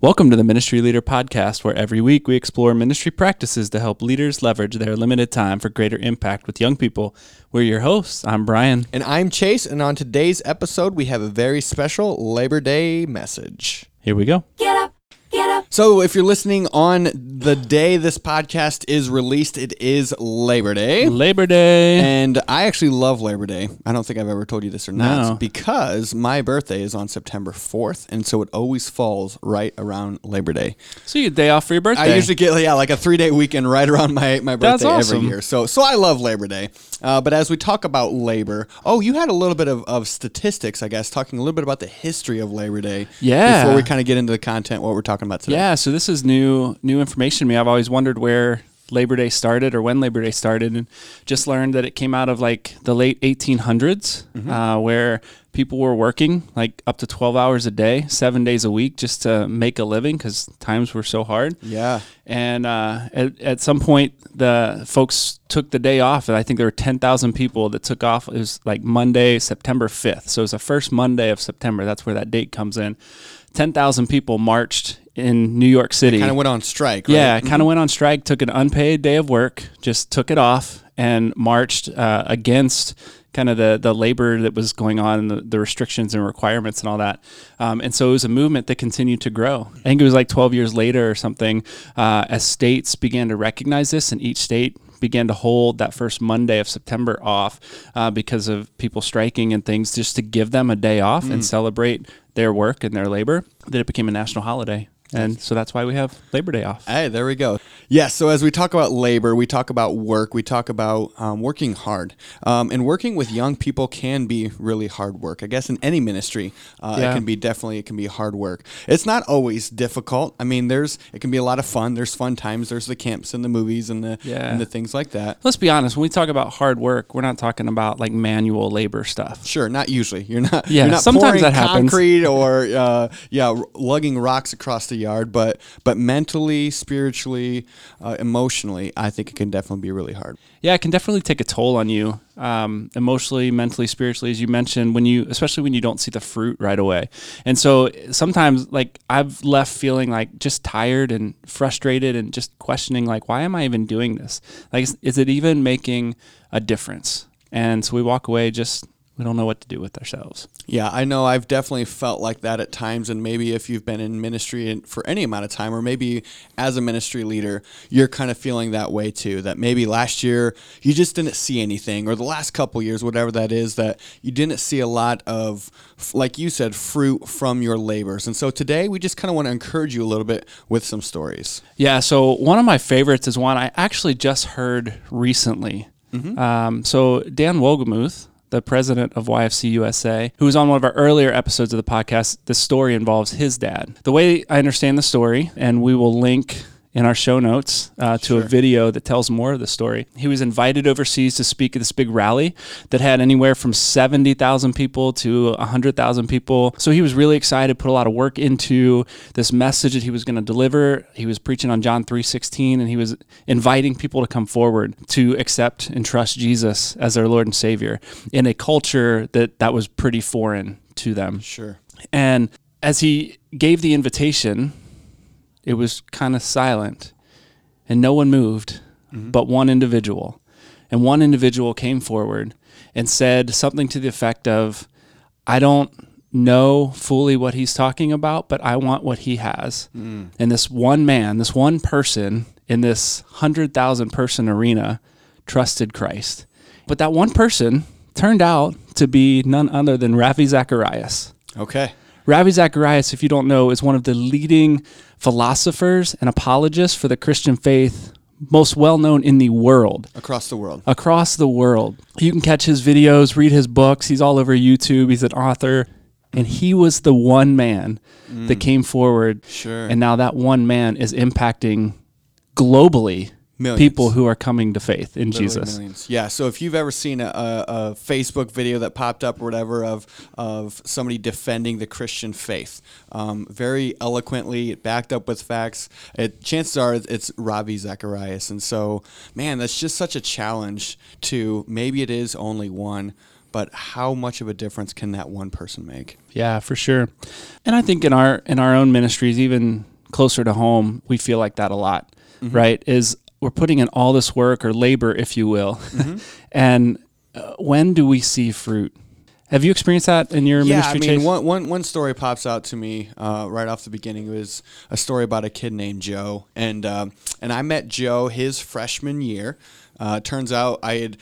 Welcome to the Ministry Leader Podcast, where every week we explore ministry practices to help leaders leverage their limited time for greater impact with young people. We're your hosts. I'm Brian. And I'm Chase, and on today's episode, we have a very special Labor Day message. Here we go. Get up, get up. So, if you're listening on the day this podcast is released, it is Labor Day. Labor Day. And I actually love Labor Day. I don't think I've ever told you this or not. No. Because my birthday is on September 4th, and so it always falls right around Labor Day. So you day off for your birthday. I usually get yeah like a three day weekend right around my, my birthday awesome. every year. So so I love Labor Day. Uh, but as we talk about labor, oh, you had a little bit of, of statistics, I guess, talking a little bit about the history of Labor Day. Yeah. Before we kind of get into the content, what we're talking about today. Yeah, so this is new new information to me. I've always wondered where Labor Day started or when Labor Day started, and just learned that it came out of like the late 1800s, uh, where people were working like up to 12 hours a day, seven days a week, just to make a living because times were so hard. Yeah. And uh, at, at some point, the folks took the day off, and I think there were 10,000 people that took off. It was like Monday, September 5th. So it was the first Monday of September. That's where that date comes in. 10,000 people marched in New York City. Kind of went on strike. Right? Yeah, kind of went on strike, took an unpaid day of work, just took it off, and marched uh, against kind of the, the labor that was going on, and the, the restrictions and requirements and all that. Um, and so it was a movement that continued to grow. I think it was like 12 years later or something, uh, as states began to recognize this, and each state began to hold that first Monday of September off uh, because of people striking and things, just to give them a day off and celebrate their work and their labor, that it became a national holiday. And so that's why we have Labor Day off. Hey, there we go. Yes, so as we talk about labor, we talk about work, we talk about um, working hard. Um, and working with young people can be really hard work. I guess in any ministry, uh, Yeah. it can be definitely, it can be hard work. It's not always difficult. I mean, there's, it can be a lot of fun. There's fun times. There's the camps and the movies and the, Yeah. and the things like that. Let's be honest. When we talk about hard work, we're not talking about like manual labor stuff. Sure, not usually. You're not. Yeah, you're not sometimes that happens. concrete or uh, yeah, lugging rocks across the yard. But but mentally, spiritually, uh, emotionally, I think it can definitely be really hard. Yeah, it can definitely take a toll on you, um, emotionally, mentally, spiritually, as you mentioned. When you, especially when you don't see the fruit right away, and so sometimes, like I've left feeling like just tired and frustrated, and just questioning, like, why am I even doing this? Like, is, is it even making a difference? And so we walk away just we don't know what to do with ourselves. Yeah, I know. I've definitely felt like that at times, and maybe if you've been in ministry for any amount of time, or maybe as a ministry leader, you're kind of feeling that way too. That maybe last year you just didn't see anything, or the last couple years, whatever that is, that you didn't see a lot of, like you said, fruit from your labors. And so today we just kind of want to encourage you a little bit with some stories. Yeah, so one of my favorites is one I actually just heard recently. Um, so Dan Wolgemuth, the president of YFC USA, who was on one of our earlier episodes of the podcast, the story involves his dad. The way I understand the story, and we will link in our show notes uh, to a video that tells more of the story. He was invited overseas to speak at this big rally that had anywhere from 70,000 people to 100,000 people. So he was really excited, put a lot of work into this message that he was going to deliver. He was preaching on John 3:16 and he was inviting people to come forward to accept and trust Jesus as their Lord and Savior in a culture that that was pretty foreign to them. Sure. And as he gave the invitation, it was kind of silent and no one moved mm-hmm. but one individual. And one individual came forward and said something to the effect of, I don't know fully what he's talking about, but I want what he has. Mm. And this one man, this one person in this 100,000 person arena trusted Christ. But that one person turned out to be none other than Ravi Zacharias. Okay. Ravi Zacharias, if you don't know, is one of the leading philosophers and apologists for the Christian faith, most well known in the world, Across the world. across the world. You can catch his videos, read his books. He's all over YouTube. He's an author. And he was the one man that mm. came forward. Sure. And now that one man is impacting globally Millions. people who are coming to faith in Literally Jesus. millions. Yeah. So if you've ever seen a, a, Facebook video that popped up or whatever of of somebody defending the Christian faith, um, very eloquently, backed up with facts, it, chances are it's Ravi Zacharias. And so, man, that's just such a challenge to maybe it is only one. but how much of a difference can that one person make? Yeah, for sure. And I think in our in our own ministries, even closer to home, we feel like that a lot, mm-hmm. right? Is we're putting in all this work or labor, if you will, mm-hmm. and uh, when do we see fruit? Have you experienced that in your yeah, ministry? Yeah, I mean, one, one, one story pops out to me uh, right off the beginning. It was a story about a kid named Joe, and uh, and I met Joe his freshman year. Uh, turns out I had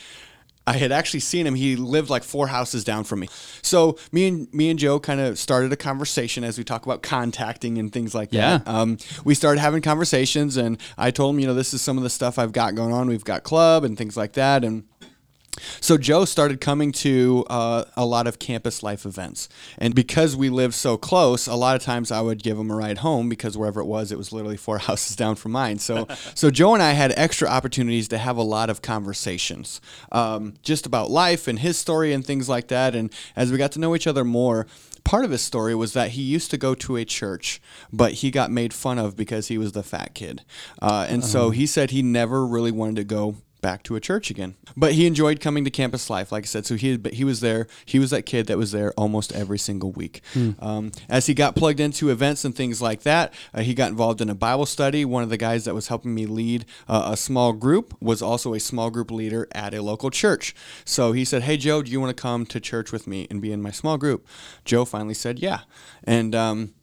I had actually seen him. He lived like four houses down from me. So me and me and Joe kind of started a conversation as we talk about contacting and things like yeah. that. Um, we started having conversations, and I told him, you know, this is some of the stuff I've got going on. We've got club and things like that, and so Joe started coming to uh, a lot of campus life events, and because we lived so close, a lot of times I would give him a ride home because wherever it was, it was literally four houses down from mine. So, so Joe and I had extra opportunities to have a lot of conversations, um, just about life and his story and things like that. And as we got to know each other more, part of his story was that he used to go to a church, but he got made fun of because he was the fat kid. Uh, and uh-huh. so he said he never really wanted to go back to a church again. But he enjoyed coming to campus life, like I said. So he had, he was there. He was that kid that was there almost every single week. Hmm. Um, as he got plugged into events and things like that, uh, he got involved in a Bible study. One of the guys that was helping me lead uh, a small group was also a small group leader at a local church. So he said, "Hey Joe, do you want to come to church with me and be in my small group?" Joe finally said, "Yeah," and um,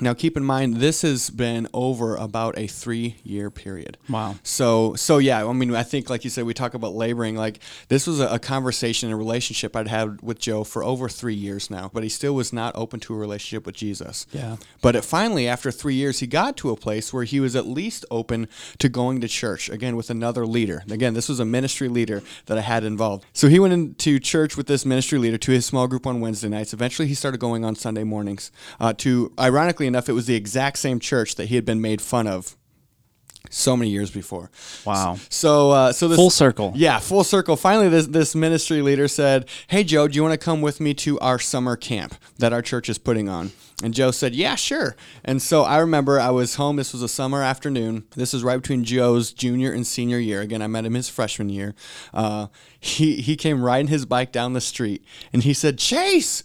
now, keep in mind this has been over about a three-year period. Wow. So, so yeah, I mean, I think, like you said, we talk about laboring. Like this was a, a conversation, a relationship I'd had with Joe for over three years now, but he still was not open to a relationship with Jesus. Yeah. But it finally, after three years, he got to a place where he was at least open to going to church again with another leader. Again, this was a ministry leader that I had involved. So he went into church with this ministry leader to his small group on Wednesday nights. Eventually, he started going on Sunday mornings. Uh, to ironically enough, it was the exact same church that he had been made fun of so many years before. Wow. So uh, so this full circle. Yeah, full circle. Finally, this this ministry leader said, "Hey Joe, do you want to come with me to our summer camp that our church is putting on?" And Joe said, "Yeah, sure." And so I remember I was home. This was a summer afternoon. This is right between Joe's junior and senior year. Again, I met him his freshman year. Uh, he he came riding his bike down the street, and he said, "Chase."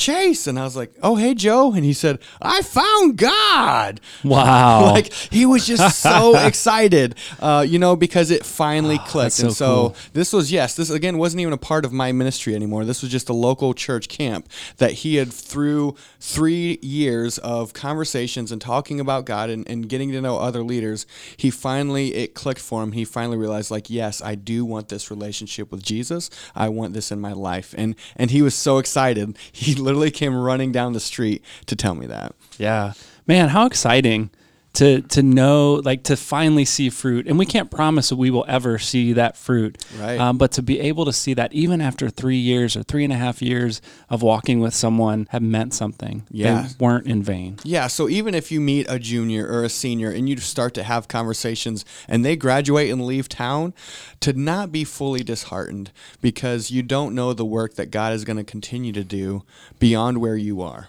Chase. And I was like, oh, hey, Joe. And he said, I found God. Wow. like he was just so excited, uh, you know, because it finally oh, clicked. So and so cool. this was, yes, this again wasn't even a part of my ministry anymore. This was just a local church camp that he had through three years of conversations and talking about God and, and getting to know other leaders. He finally, it clicked for him. He finally realized, like, yes, I do want this relationship with Jesus. I want this in my life. And, and he was so excited. He literally came running down the street to tell me that. Yeah. Man, how exciting to to know like to finally see fruit. And we can't promise that we will ever see that fruit right. um, but to be able to see that even after three years or three and a half years of walking with someone have meant something yeah. they weren't in vain. Yeah so even if you meet a junior or a senior and you start to have conversations and they graduate and leave town to not be fully disheartened because you don't know the work that god is going to continue to do beyond where you are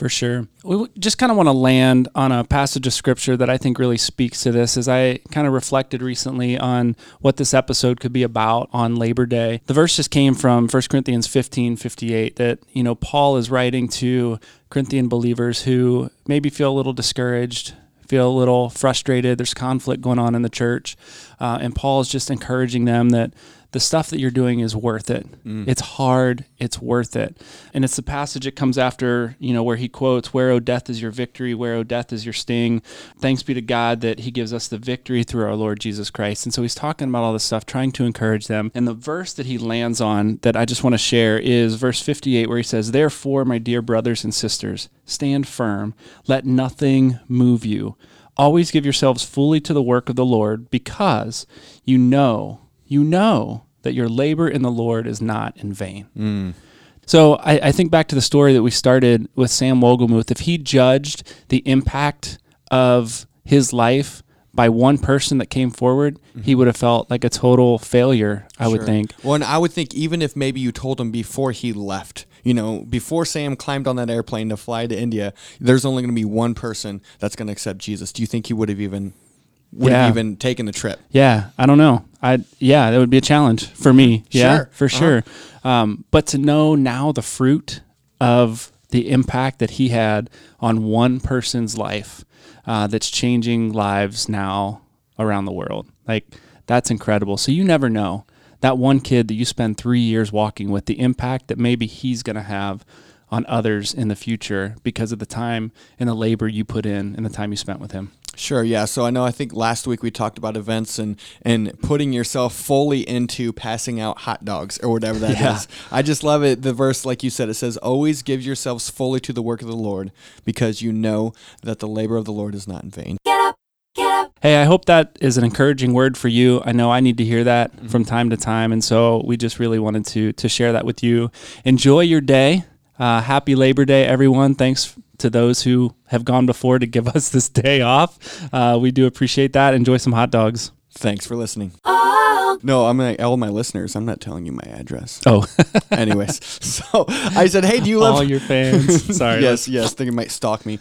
for sure. We just kind of want to land on a passage of scripture that I think really speaks to this as I kind of reflected recently on what this episode could be about on Labor Day. The verse just came from 1 Corinthians 15 58 that, you know, Paul is writing to Corinthian believers who maybe feel a little discouraged, feel a little frustrated. There's conflict going on in the church. Uh, and Paul is just encouraging them that the stuff that you're doing is worth it. Mm. It's hard, it's worth it. And it's the passage that comes after, you know, where he quotes, Where, O death, is your victory? Where, O death, is your sting? Thanks be to God that he gives us the victory through our Lord Jesus Christ. And so he's talking about all this stuff, trying to encourage them. And the verse that he lands on that I just want to share is verse 58, where he says, Therefore, my dear brothers and sisters, stand firm, let nothing move you. Always give yourselves fully to the work of the Lord because you know you know that your labor in the Lord is not in vain. Mm. So I, I, think back to the story that we started with Sam Wolgemuth. If he judged the impact of his life by one person that came forward, mm-hmm. he would have felt like a total failure, I sure. would think. Well, and I would think even if maybe you told him before he left, you know, before Sam climbed on that airplane to fly to India, there's only going to be one person that's going to accept Jesus. Do you think he would have even would yeah. have even taken the trip. Yeah, I don't know. I yeah, that would be a challenge for me. Yeah, Sure. for Uh-huh. sure. Um, but to know now the fruit of the impact that he had on one person's life uh, that's changing lives now around the world, like that's incredible. So you never know that one kid that you spend three years walking with, the impact that maybe he's going to have on others in the future because of the time and the labor you put in and the time you spent with him. Sure, yeah. So I know I think last week we talked about events and and putting yourself fully into passing out hot dogs or whatever that is. Yeah. I just love it. The verse, like you said, it says, "Always give yourselves fully to the work of the Lord, because you know that the labor of the Lord is not in vain." Get up. Get up. Hey, I hope that is an encouraging word for you. I know I need to hear that Mm-hmm. from time to time, and so we just really wanted to to share that with you. Enjoy your day. Uh, happy Labor Day, everyone. Thanks to those who have gone before to give us this day off. Uh, we do appreciate that. Enjoy some hot dogs. Thanks for listening. No, I'm like all my listeners. I'm not telling you my address. Oh, Anyways, so I said, "Hey, do you love all your fans. Sorry. yes, yes. Think it might stalk me.